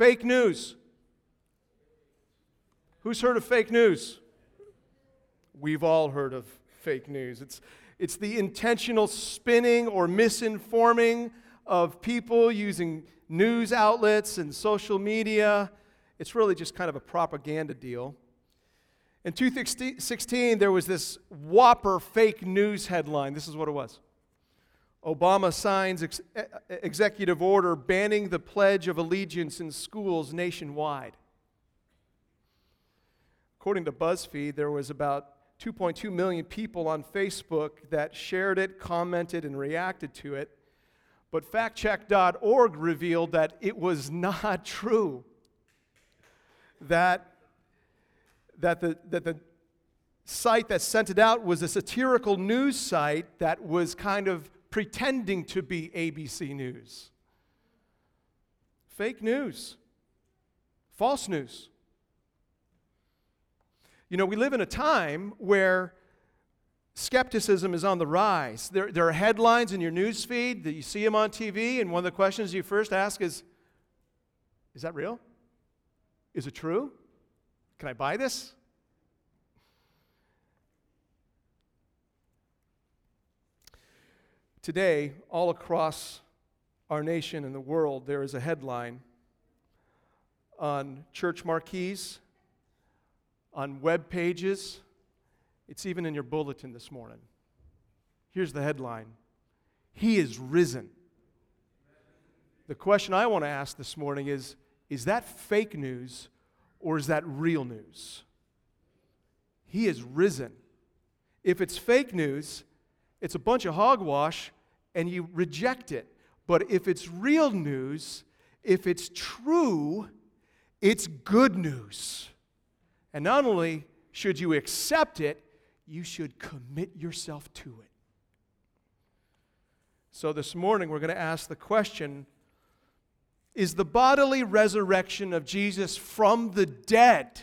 Fake news. Who's heard of fake news? We've all heard of fake news. It's, it's the intentional spinning or misinforming of people using news outlets and social media. It's really just kind of a propaganda deal. In 2016, there was this whopper fake news headline. This is what it was Obama signs ex- executive order banning the Pledge of Allegiance in schools nationwide. According to BuzzFeed, there was about 2.2 million people on Facebook that shared it, commented, and reacted to it. But factcheck.org revealed that it was not true. That, that, the, that the site that sent it out was a satirical news site that was kind of pretending to be ABC News. Fake news, false news. You know, we live in a time where skepticism is on the rise. There, there are headlines in your news feed that you see them on TV, and one of the questions you first ask is Is that real? Is it true? Can I buy this? Today, all across our nation and the world, there is a headline on church marquees, on web pages. It's even in your bulletin this morning. Here's the headline He is risen. The question I want to ask this morning is Is that fake news or is that real news? He is risen. If it's fake news, it's a bunch of hogwash and you reject it. But if it's real news, if it's true, it's good news. And not only should you accept it, you should commit yourself to it. So this morning, we're going to ask the question Is the bodily resurrection of Jesus from the dead?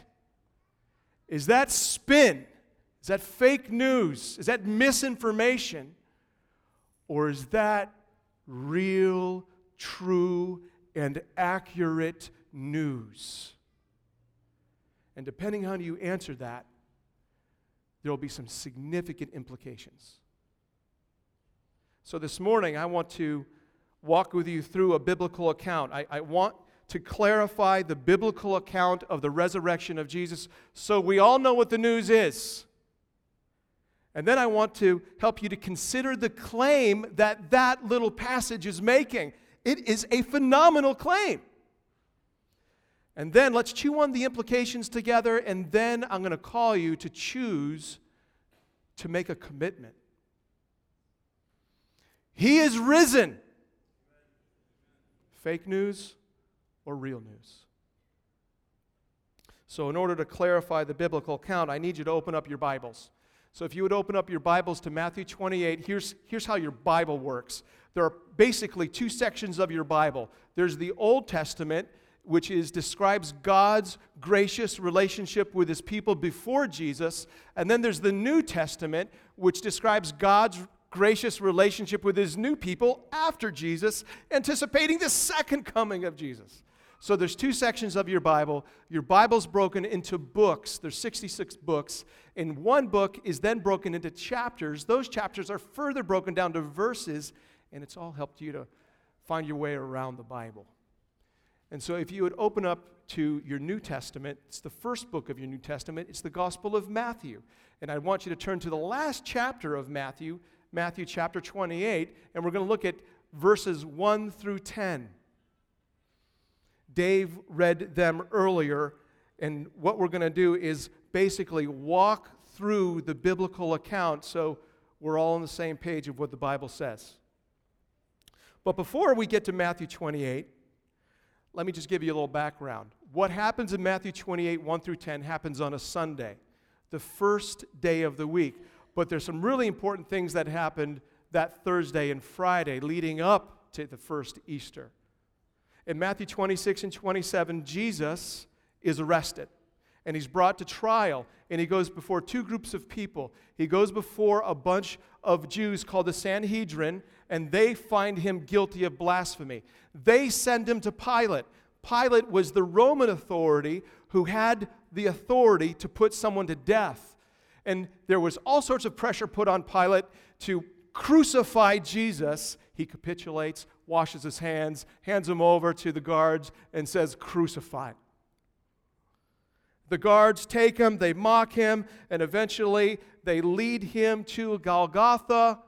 Is that spin? Is that fake news? Is that misinformation? Or is that real, true, and accurate news? And depending on how you answer that, there will be some significant implications. So this morning, I want to walk with you through a biblical account. I, I want to clarify the biblical account of the resurrection of Jesus so we all know what the news is. And then I want to help you to consider the claim that that little passage is making. It is a phenomenal claim. And then let's chew on the implications together, and then I'm going to call you to choose to make a commitment. He is risen. Fake news or real news? So, in order to clarify the biblical account, I need you to open up your Bibles. So if you would open up your Bibles to Matthew 28, here's, here's how your Bible works. There are basically two sections of your Bible. There's the Old Testament, which is describes God's gracious relationship with his people before Jesus, and then there's the New Testament, which describes God's gracious relationship with his new people after Jesus, anticipating the second coming of Jesus. So there's two sections of your Bible. Your Bible's broken into books. There's 66 books. And one book is then broken into chapters. Those chapters are further broken down to verses, and it's all helped you to find your way around the Bible. And so if you would open up to your New Testament, it's the first book of your New Testament, it's the Gospel of Matthew. And I want you to turn to the last chapter of Matthew, Matthew chapter 28, and we're going to look at verses 1 through 10. Dave read them earlier, and what we're going to do is basically walk through the biblical account so we're all on the same page of what the Bible says. But before we get to Matthew 28, let me just give you a little background. What happens in Matthew 28, 1 through 10, happens on a Sunday, the first day of the week. But there's some really important things that happened that Thursday and Friday leading up to the first Easter. In Matthew 26 and 27, Jesus is arrested and he's brought to trial and he goes before two groups of people. He goes before a bunch of Jews called the Sanhedrin and they find him guilty of blasphemy. They send him to Pilate. Pilate was the Roman authority who had the authority to put someone to death. And there was all sorts of pressure put on Pilate to crucify Jesus. He capitulates, washes his hands, hands him over to the guards, and says, Crucify. The guards take him, they mock him, and eventually they lead him to Golgotha,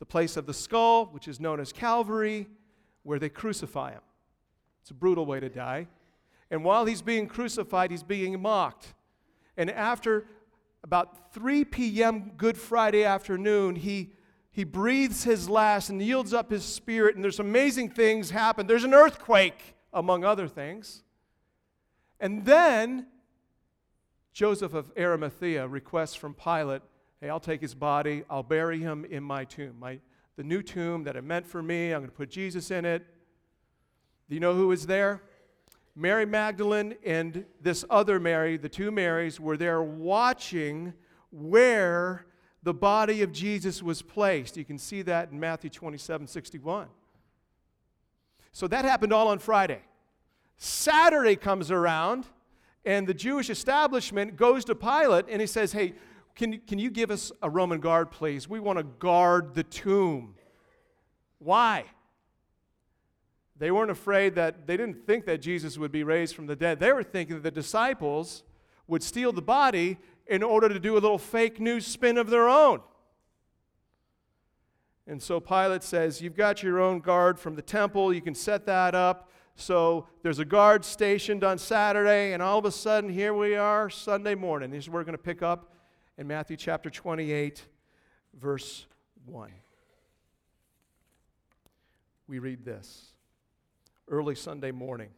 the place of the skull, which is known as Calvary, where they crucify him. It's a brutal way to die. And while he's being crucified, he's being mocked. And after about 3 p.m. Good Friday afternoon, he, he breathes his last and yields up his spirit, and there's amazing things happen. There's an earthquake, among other things. And then Joseph of Arimathea requests from Pilate, hey, I'll take his body, I'll bury him in my tomb, my, the new tomb that I meant for me, I'm going to put Jesus in it. Do you know who was there? Mary Magdalene and this other Mary, the two Marys, were there watching where the body of Jesus was placed. You can see that in Matthew 27 61. So that happened all on Friday. Saturday comes around, and the Jewish establishment goes to Pilate and he says, Hey, can, can you give us a Roman guard, please? We want to guard the tomb. Why? They weren't afraid that, they didn't think that Jesus would be raised from the dead. They were thinking that the disciples would steal the body in order to do a little fake news spin of their own. And so Pilate says, You've got your own guard from the temple, you can set that up. So there's a guard stationed on Saturday, and all of a sudden, here we are Sunday morning. This is where we're going to pick up in Matthew chapter 28, verse 1. We read this early Sunday morning.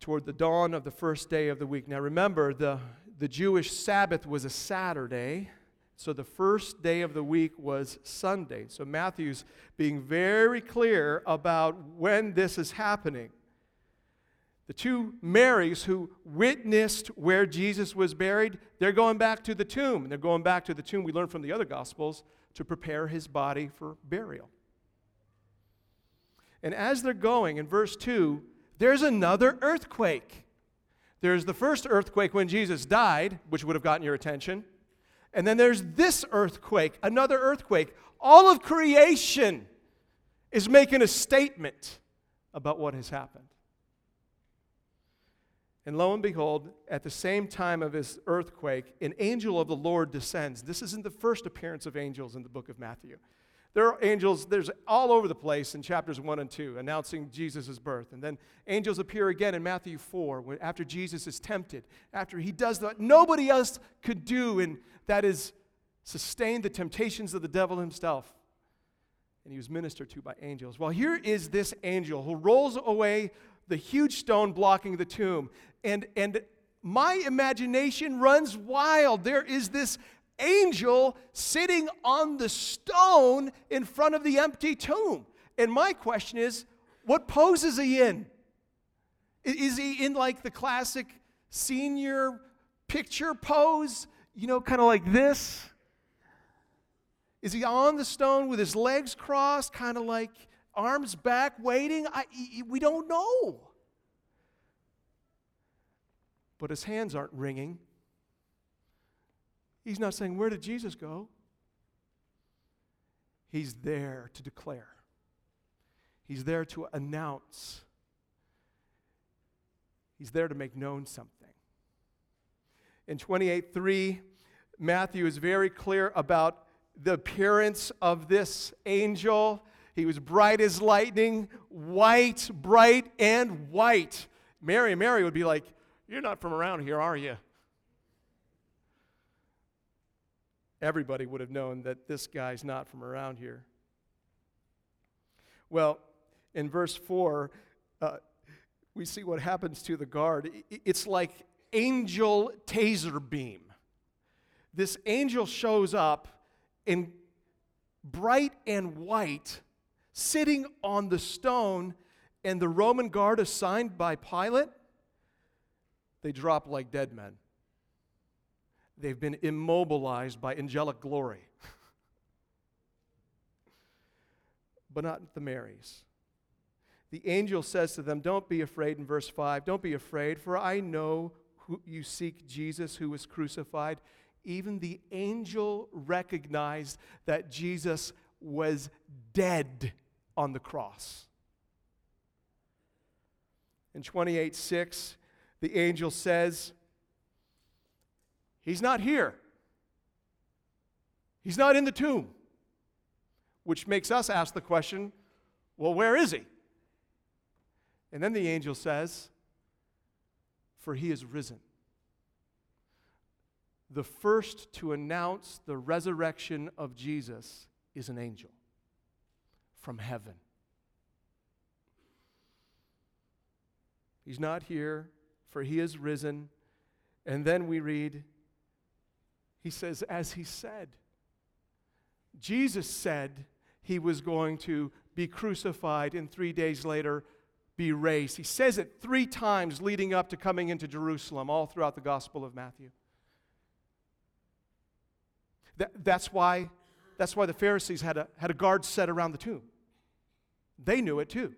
Toward the dawn of the first day of the week. Now remember, the, the Jewish Sabbath was a Saturday. So the first day of the week was Sunday. So Matthew's being very clear about when this is happening. The two Marys who witnessed where Jesus was buried, they're going back to the tomb. They're going back to the tomb, we learn from the other Gospels, to prepare his body for burial. And as they're going, in verse 2, there's another earthquake. There's the first earthquake when Jesus died, which would have gotten your attention. And then there's this earthquake, another earthquake. All of creation is making a statement about what has happened. And lo and behold, at the same time of this earthquake, an angel of the Lord descends. This isn't the first appearance of angels in the book of Matthew. There are angels, there's all over the place in chapters 1 and 2 announcing Jesus' birth. And then angels appear again in Matthew 4 when, after Jesus is tempted, after he does what nobody else could do, and that is sustain the temptations of the devil himself. And he was ministered to by angels. Well, here is this angel who rolls away the huge stone blocking the tomb. And, and my imagination runs wild. There is this angel sitting on the stone in front of the empty tomb. And my question is, what pose is he in? Is he in like the classic senior picture pose? You know, kind of like this? Is he on the stone with his legs crossed, kind of like arms back, waiting? I, we don't know. But his hands aren't wringing. He's not saying, Where did Jesus go? He's there to declare, He's there to announce, He's there to make known something. In 28 3, Matthew is very clear about the appearance of this angel. He was bright as lightning, white, bright, and white. Mary Mary would be like, You're not from around here, are you? Everybody would have known that this guy's not from around here. Well, in verse 4, uh, we see what happens to the guard. It's like angel taser beam. This angel shows up in bright and white, sitting on the stone, and the Roman guard assigned by Pilate, they drop like dead men. They've been immobilized by angelic glory. but not the Marys. the angel says to them, Don't be afraid in verse 5. Don't be afraid, for I know who you seek Jesus who was crucified. Even the angel recognized that Jesus was dead on the cross. In 28 6, the angel says, He's not here. He's not in the tomb. Which makes us ask the question well, where is he? And then the angel says, For he is risen. The first to announce the resurrection of Jesus is an angel from heaven. He's not here, for he is risen. And then we read, he says, as he said. Jesus said he was going to be crucified and three days later be raised. He says it three times leading up to coming into Jerusalem, all throughout the Gospel of Matthew. That, that's, why, that's why the Pharisees had a, had a guard set around the tomb. They knew it too.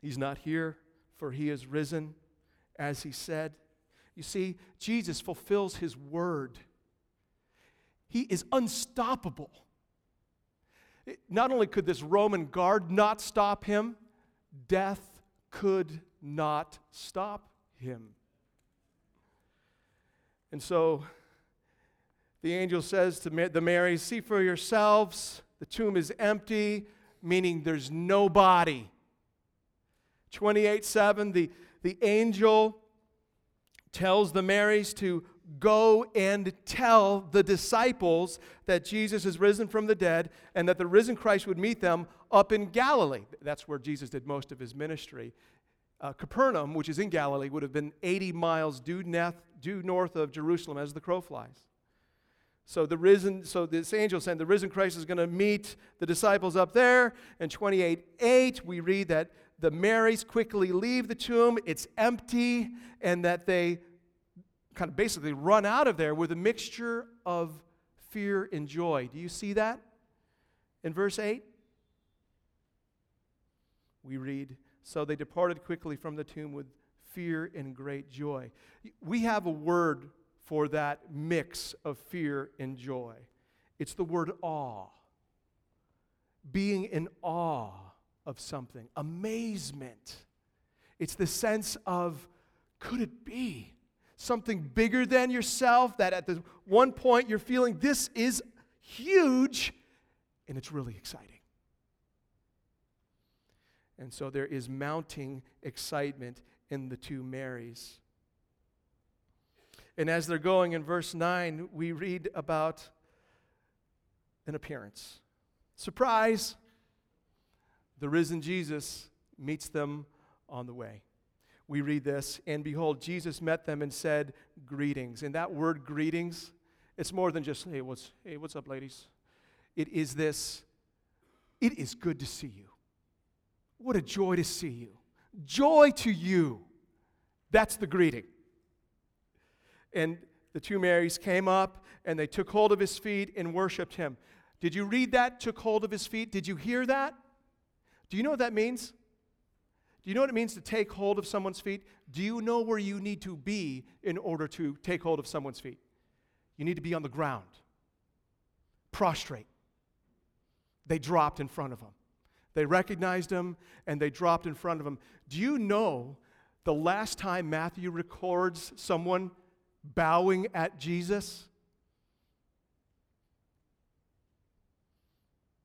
He's not here, for he is risen, as he said. You see, Jesus fulfills his word. He is unstoppable. Not only could this Roman guard not stop him, death could not stop him. And so the angel says to the Mary, See for yourselves, the tomb is empty, meaning there's no body. 28 7, the, the angel tells the Marys to go and tell the disciples that Jesus is risen from the dead and that the risen Christ would meet them up in Galilee. That's where Jesus did most of his ministry. Uh, Capernaum, which is in Galilee, would have been 80 miles due, due north of Jerusalem as the crow flies. So the risen, so this angel said the risen Christ is going to meet the disciples up there. In 28 8, we read that the Marys quickly leave the tomb, it's empty, and that they kind of basically run out of there with a mixture of fear and joy. Do you see that in verse 8? We read, So they departed quickly from the tomb with fear and great joy. We have a word for that mix of fear and joy. It's the word awe. Being in awe of something, amazement. It's the sense of, could it be? something bigger than yourself, that at the one point you're feeling this is huge and it's really exciting. And so there is mounting excitement in the two Marys. And as they're going in verse 9, we read about an appearance. Surprise! The risen Jesus meets them on the way we read this, and behold, Jesus met them and said, Greetings. And that word greetings, it's more than just, hey, what's, hey, what's up, ladies? It is this, it is good to see you. What a joy to see you. Joy to you. That's the greeting. And the two Marys came up and they took hold of his feet and worshiped him. Did you read that? Took hold of his feet. Did you hear that? Do you know what that means? Do you know what it means to take hold of someone's feet? Do you know where you need to be in order to take hold of someone's feet? You need to be on the ground, prostrate. They dropped in front of him. They recognized him and they dropped in front of him. Do you know the last time Matthew records someone bowing at Jesus?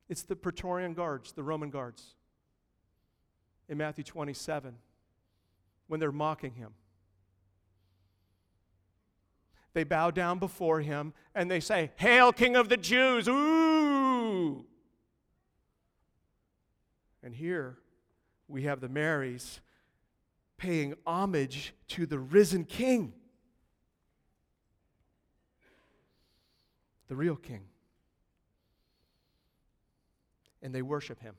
It's the Praetorian guards, the Roman guards in Matthew 27 when they're mocking him. They bow down before him and they say, Hail, King of the Jews! Ooh! And here we have the Marys paying homage to the risen King, the real King. And they worship him.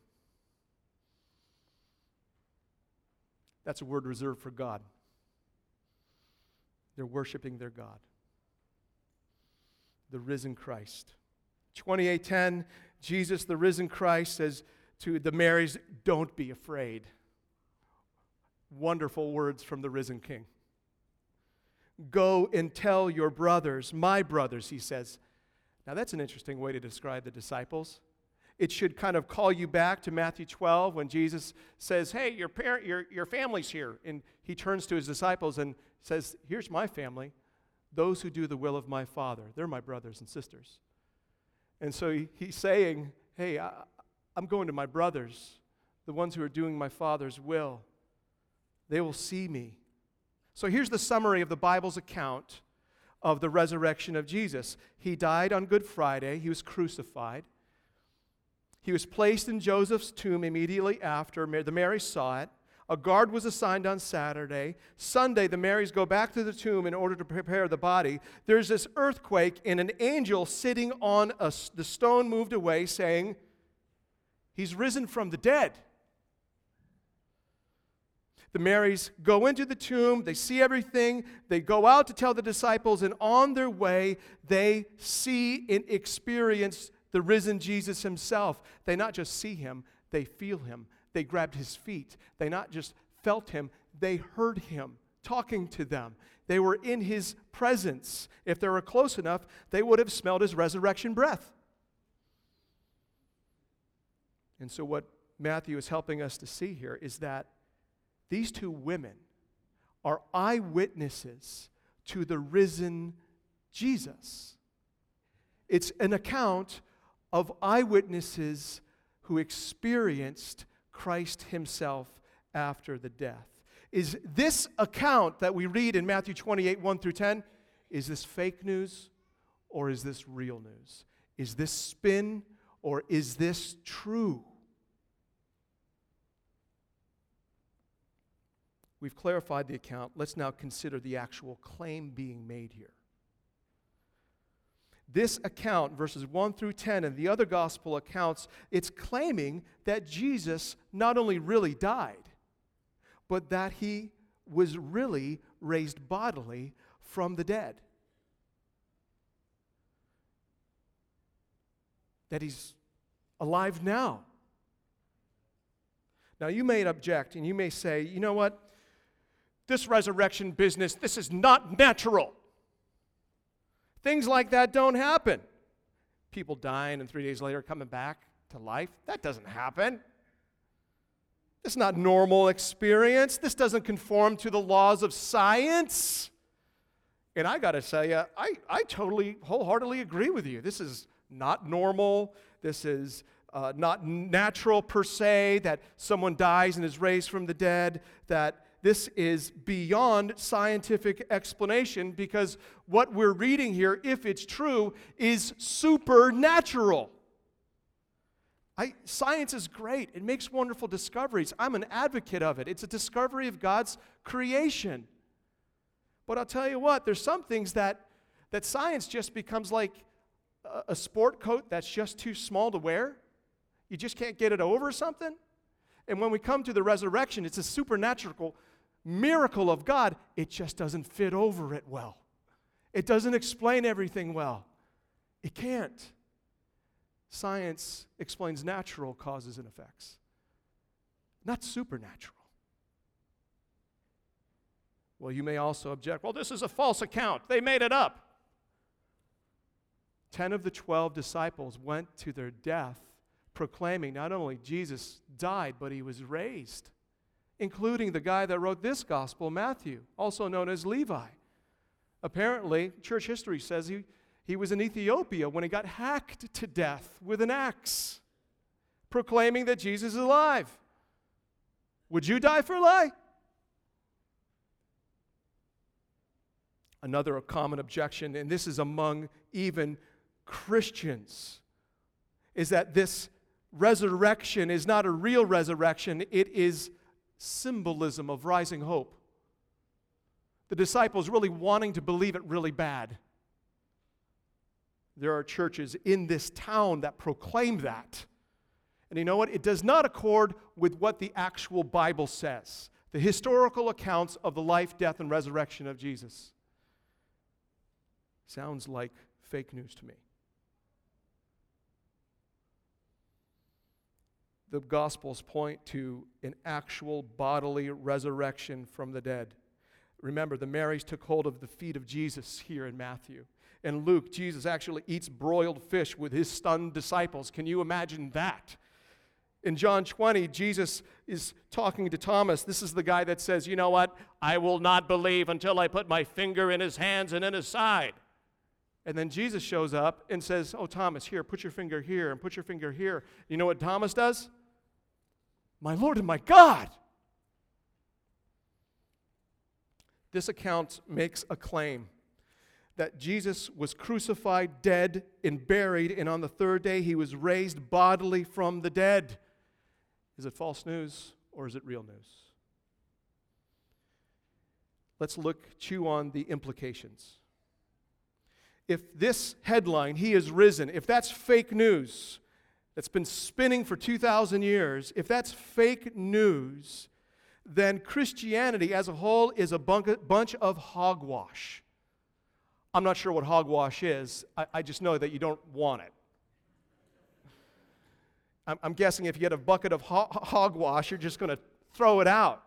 That's a word reserved for God. They're worshiping their God, the risen Christ. 28:10 Jesus, the risen Christ, says to the Marys, Don't be afraid. Wonderful words from the risen King. Go and tell your brothers, my brothers, he says. Now, that's an interesting way to describe the disciples. It should kind of call you back to Matthew 12 when Jesus says, Hey, your, parent, your, your family's here. And he turns to his disciples and says, Here's my family. Those who do the will of my Father, they're my brothers and sisters. And so he, he's saying, Hey, I, I'm going to my brothers, the ones who are doing my Father's will. They will see me. So here's the summary of the Bible's account of the resurrection of Jesus. He died on Good Friday, he was crucified. He was placed in Joseph's tomb immediately after. The Mary saw it. A guard was assigned on Saturday. Sunday, the Marys go back to the tomb in order to prepare the body. There's this earthquake, and an angel sitting on a, the stone moved away, saying, He's risen from the dead. The Marys go into the tomb, they see everything, they go out to tell the disciples, and on their way, they see and experience the risen Jesus himself. They not just see him, they feel him. They grabbed his feet. They not just felt him, they heard him talking to them. They were in his presence. If they were close enough, they would have smelled his resurrection breath. And so, what Matthew is helping us to see here is that these two women are eyewitnesses to the risen Jesus. It's an account of eyewitnesses who experienced Christ himself after the death. Is this account that we read in Matthew 28 1 through 10, is this fake news or is this real news? Is this spin or is this true? We've clarified the account. Let's now consider the actual claim being made here. This account, verses 1 through 10, and the other gospel accounts, it's claiming that Jesus not only really died, but that he was really raised bodily from the dead. That he's alive now. Now, you may object and you may say, you know what? this resurrection business, this is not natural. Things like that don't happen. People dying and three days later coming back to life, that doesn't happen. It's not normal experience. This doesn't conform to the laws of science. And I got to tell you, I, I totally, wholeheartedly agree with you. This is not normal. This is uh, not natural per se that someone dies and is raised from the dead, that this is beyond scientific explanation because what we're reading here, if it's true, is supernatural. I, science is great. It makes wonderful discoveries. I'm an advocate of it. It's a discovery of God's creation. But I'll tell you what, there's some things that, that science just becomes like a, a sport coat that's just too small to wear. You just can't get it over something. And when we come to the resurrection, it's a supernatural miracle of God, it just doesn't fit over it well. It doesn't explain everything well. It can't. Science explains natural causes and effects, not supernatural. Well, you may also object well, this is a false account. They made it up. Ten of the twelve disciples went to their death proclaiming not only Jesus died, but he was raised including the guy that wrote this gospel, Matthew, also known as Levi. Apparently, church history says he, he was in Ethiopia when he got hacked to death with an axe, proclaiming that Jesus is alive. Would you die for a lie? Another common objection, and this is among even Christians, is that this resurrection is not a real resurrection, it is symbolism of rising hope. The disciples really wanting to believe it really bad. There are churches in this town that proclaim that. And you know what? It does not accord with what the actual Bible says the historical accounts of the life, death, and resurrection of Jesus. Sounds like fake news to me. The Gospels point to an actual bodily resurrection from the dead. Remember, the Marys took hold of the feet of Jesus here in Matthew. In Luke, Jesus actually eats broiled fish with his stunned disciples. Can you imagine that? In John 20, Jesus is talking to Thomas. This is the guy that says, You know what? I will not believe until I put my finger in his hands and in his side. And then Jesus shows up and says, Oh, Thomas, here, put your finger here and put your finger here. You know what Thomas does? My Lord and my God. This account makes a claim that Jesus was crucified, dead, and buried, and on the third day he was raised bodily from the dead. Is it false news or is it real news? Let's look, chew on the implications. If this headline, He is risen, if that's fake news that's been spinning for 2,000 years, if that's fake news, then Christianity as a whole is a bunch of hogwash. I'm not sure what hogwash is, I, I just know that you don't want it. I'm, I'm guessing if you get a bucket of ho- hogwash, you're just going to throw it out.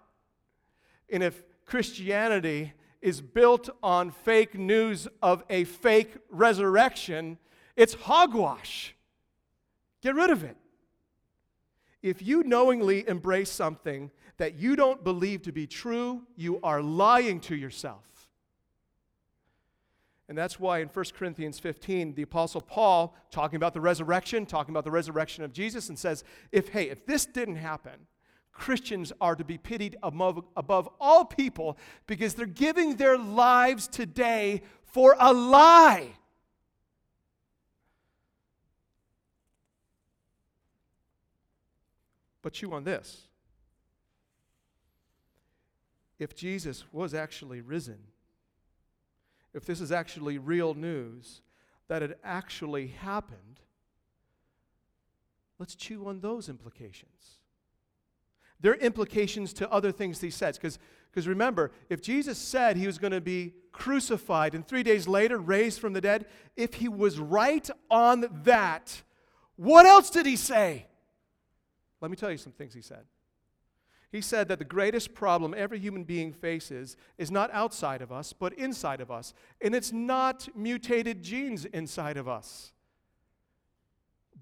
And if Christianity is built on fake news of a fake resurrection, it's hogwash. Get rid of it. If you knowingly embrace something that you don't believe to be true, you are lying to yourself. And that's why in 1 Corinthians 15, the Apostle Paul, talking about the resurrection, talking about the resurrection of Jesus, and says, if, hey, if this didn't happen, Christians are to be pitied above, above all people because they're giving their lives today for a lie. But chew on this. If Jesus was actually risen, if this is actually real news, that it actually happened, let's chew on those implications. There are implications to other things he says. Because remember, if Jesus said he was going to be crucified and three days later raised from the dead, if he was right on that, what else did he say? Let me tell you some things he said. He said that the greatest problem every human being faces is not outside of us, but inside of us. And it's not mutated genes inside of us,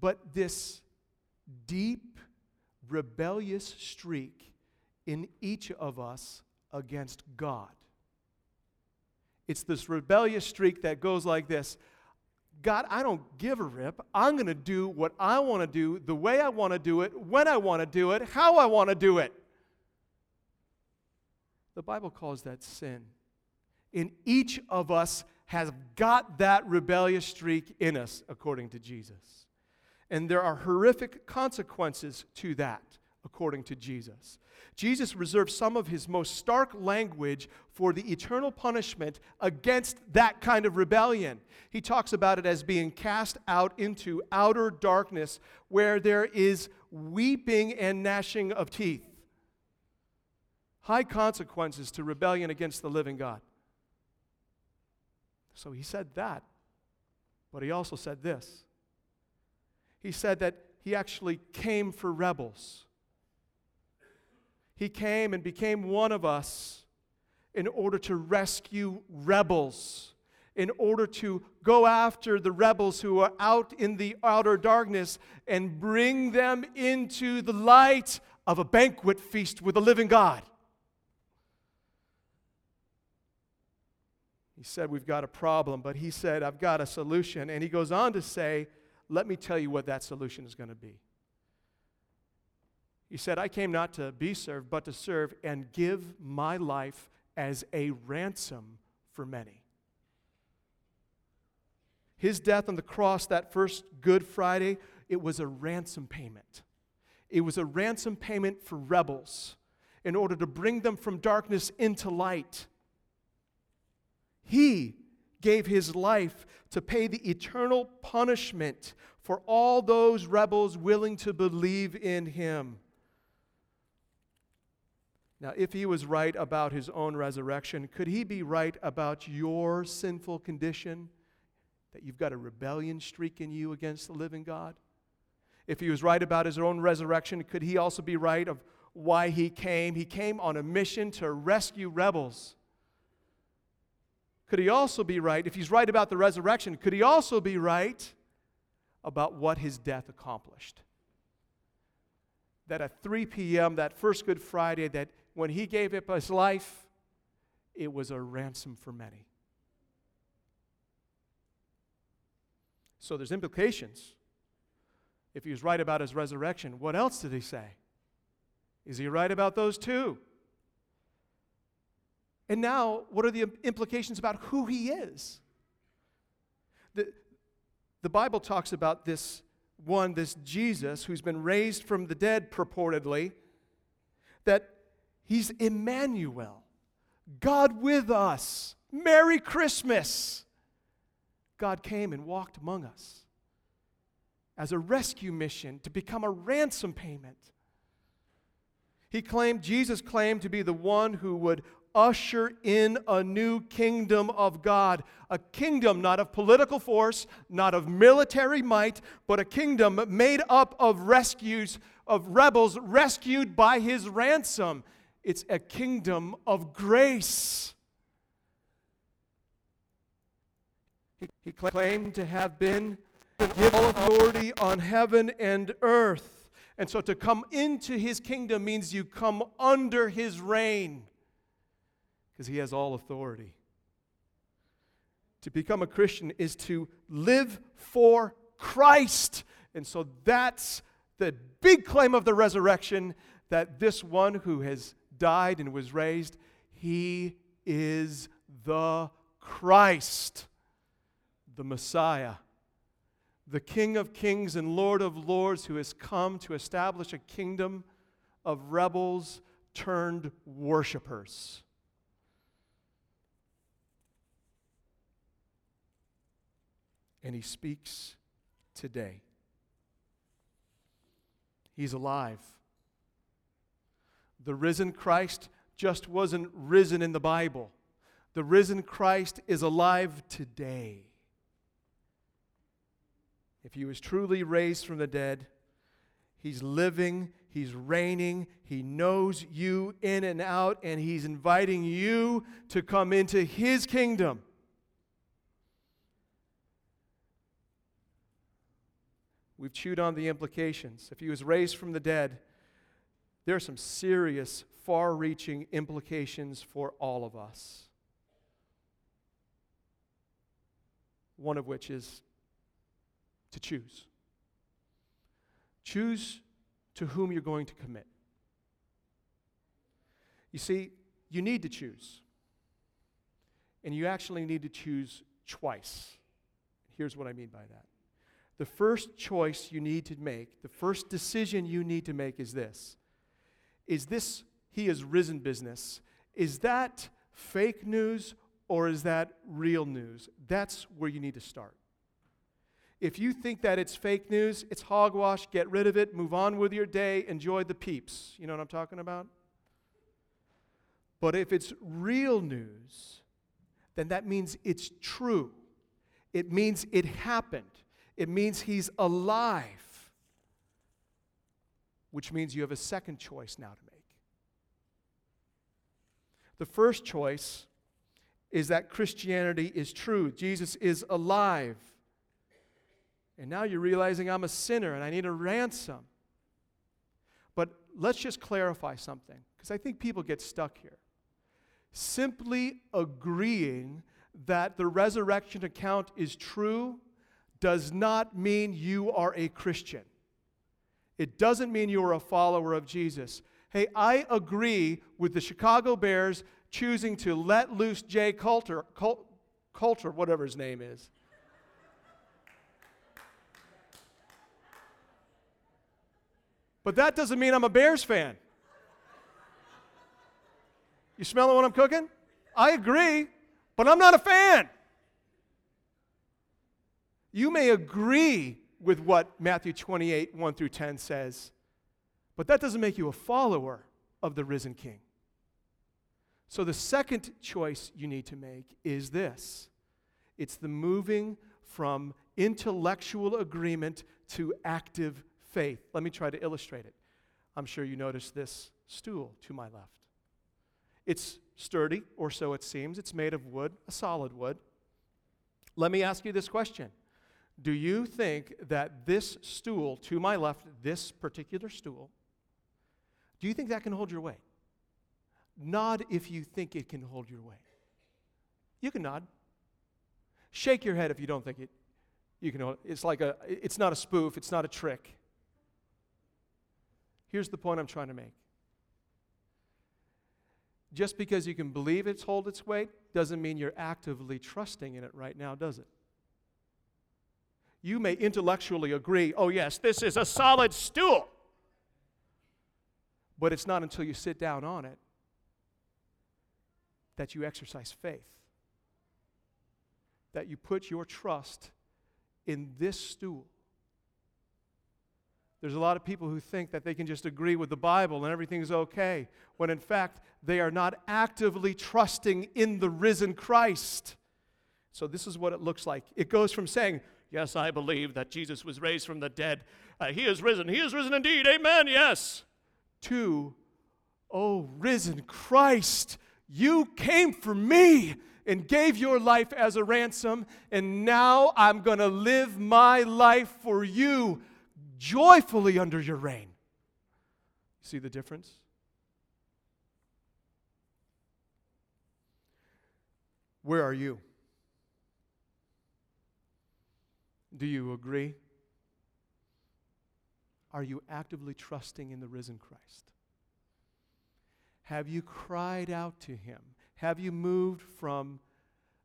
but this deep rebellious streak in each of us against God. It's this rebellious streak that goes like this God, I don't give a rip. I'm going to do what I want to do, the way I want to do it, when I want to do it, how I want to do it. The Bible calls that sin. And each of us has got that rebellious streak in us, according to Jesus. And there are horrific consequences to that, according to Jesus. Jesus reserves some of his most stark language for the eternal punishment against that kind of rebellion. He talks about it as being cast out into outer darkness where there is weeping and gnashing of teeth. High consequences to rebellion against the living God. So he said that, but he also said this he said that he actually came for rebels. He came and became one of us in order to rescue rebels, in order to go after the rebels who are out in the outer darkness and bring them into the light of a banquet feast with the living God. He said, We've got a problem, but he said, I've got a solution. And he goes on to say, let me tell you what that solution is going to be. He said, I came not to be served, but to serve and give my life as a ransom for many. His death on the cross that first Good Friday, it was a ransom payment. It was a ransom payment for rebels in order to bring them from darkness into light. He gave his life to pay the eternal punishment for all those rebels willing to believe in him. Now, if he was right about his own resurrection, could he be right about your sinful condition? That you've got a rebellion streak in you against the living God? If he was right about his own resurrection, could he also be right of why he came? He came on a mission to rescue rebels. Could he also be right, if he's right about the resurrection, could he also be right about what his death accomplished? That at 3 p.m., that first Good Friday, that when he gave up his life, it was a ransom for many. So there's implications. If he was right about his resurrection, what else did he say? Is he right about those too? And now, what are the implications about who he is? The, the Bible talks about this one, this Jesus, who's been raised from the dead purportedly, that he's Emmanuel, God with us. Merry Christmas. God came and walked among us as a rescue mission to become a ransom payment. He claimed, Jesus claimed to be the one who would usher in a new kingdom of God. A kingdom not of political force, not of military might, but a kingdom made up of rescues, of rebels rescued by his ransom. It's a kingdom of grace. He claimed to have been given all authority on heaven and earth. And so to come into his kingdom means you come under his reign because he has all authority. To become a Christian is to live for Christ. And so that's the big claim of the resurrection that this one who has died and was raised, he is the Christ the Messiah, the King of kings and Lord of lords who has come to establish a kingdom of rebels turned worshipers. And he speaks today. He's alive. The risen Christ just wasn't risen in the Bible. The risen Christ is alive today. If he was truly raised from the dead, he's living, he's reigning, he knows you in and out, and he's inviting you to come into his kingdom. We've chewed on the implications. If he was raised from the dead, there are some serious, far reaching implications for all of us. One of which is to choose. Choose to whom you're going to commit. You see, you need to choose. And you actually need to choose twice. Here's what I mean by that. The first choice you need to make, the first decision you need to make is this Is this he is risen business? Is that fake news or is that real news? That's where you need to start. If you think that it's fake news, it's hogwash, get rid of it, move on with your day, enjoy the peeps. You know what I'm talking about? But if it's real news, then that means it's true. It means it happened. It means he's alive, which means you have a second choice now to make. The first choice is that Christianity is true, Jesus is alive. And now you're realizing I'm a sinner and I need a ransom. But let's just clarify something, because I think people get stuck here. Simply agreeing that the resurrection account is true does not mean you are a Christian. It doesn't mean you are a follower of Jesus. Hey, I agree with the Chicago Bears choosing to let loose Jay Coulter, Coulter, whatever his name is. But that doesn't mean I'm a Bears fan. You smelling what I'm cooking? I agree, but I'm not a fan. You may agree with what Matthew 28, 1 through 10 says, but that doesn't make you a follower of the risen king. So the second choice you need to make is this it's the moving from intellectual agreement to active faith. Let me try to illustrate it. I'm sure you noticed this stool to my left. It's sturdy, or so it seems. It's made of wood, a solid wood. Let me ask you this question Do you think that this stool to my left, this particular stool, do you think that can hold your weight? Nod if you think it can hold your weight. You can nod. Shake your head if you don't think it. You can. It's like a. It's not a spoof. It's not a trick. Here's the point I'm trying to make. Just because you can believe it's hold its weight doesn't mean you're actively trusting in it right now, does it? You may intellectually agree, oh, yes, this is a solid stool. But it's not until you sit down on it that you exercise faith, that you put your trust in this stool there's a lot of people who think that they can just agree with the Bible and everything's okay, when in fact they are not actively trusting in the risen Christ. So, this is what it looks like. It goes from saying, Yes, I believe that Jesus was raised from the dead. Uh, he is risen. He is risen indeed. Amen. Yes. To, Oh, risen Christ, you came for me and gave your life as a ransom, and now I'm going to live my life for you joyfully under your reign. See the difference? Where are you? Do you agree? Are you actively trusting in the risen Christ? Have you cried out to him? Have you moved from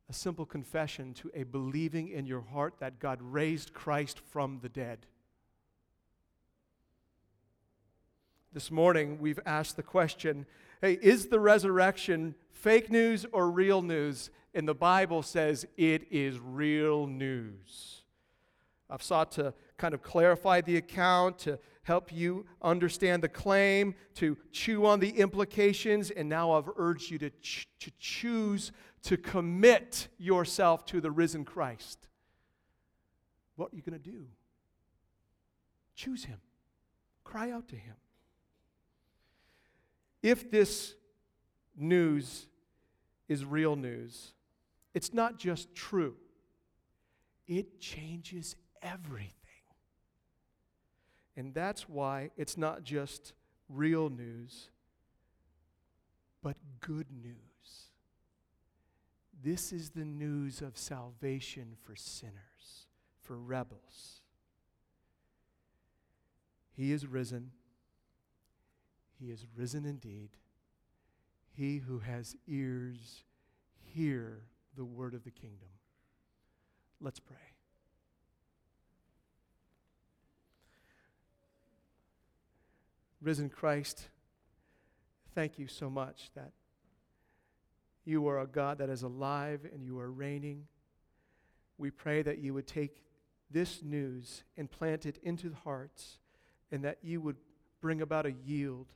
a simple confession to a believing in your heart that God raised Christ from the dead? This morning, we've asked the question hey, is the resurrection fake news or real news? And the Bible says it is real news. I've sought to kind of clarify the account, to help you understand the claim, to chew on the implications, and now I've urged you to, ch- to choose to commit yourself to the risen Christ. What are you going to do? Choose Him, cry out to Him if this news is real news, it's not just true, it changes everything. And that's why it's not just real news, but good news. This is the news of salvation for sinners, for rebels. He is risen. He is risen indeed. He who has ears, hear the word of the kingdom. Let's pray. Risen Christ, thank you so much that you are a God that is alive and you are reigning. We pray that you would take this news and plant it into the hearts and that you would bring about a yield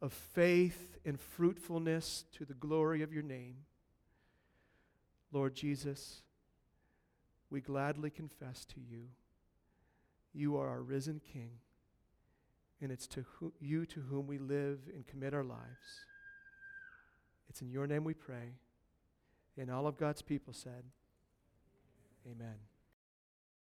of faith and fruitfulness to the glory of your name. Lord Jesus, we gladly confess to you, you are our risen King, and it's to who, you to whom we live and commit our lives. It's in your name we pray. And all of God's people said, Amen.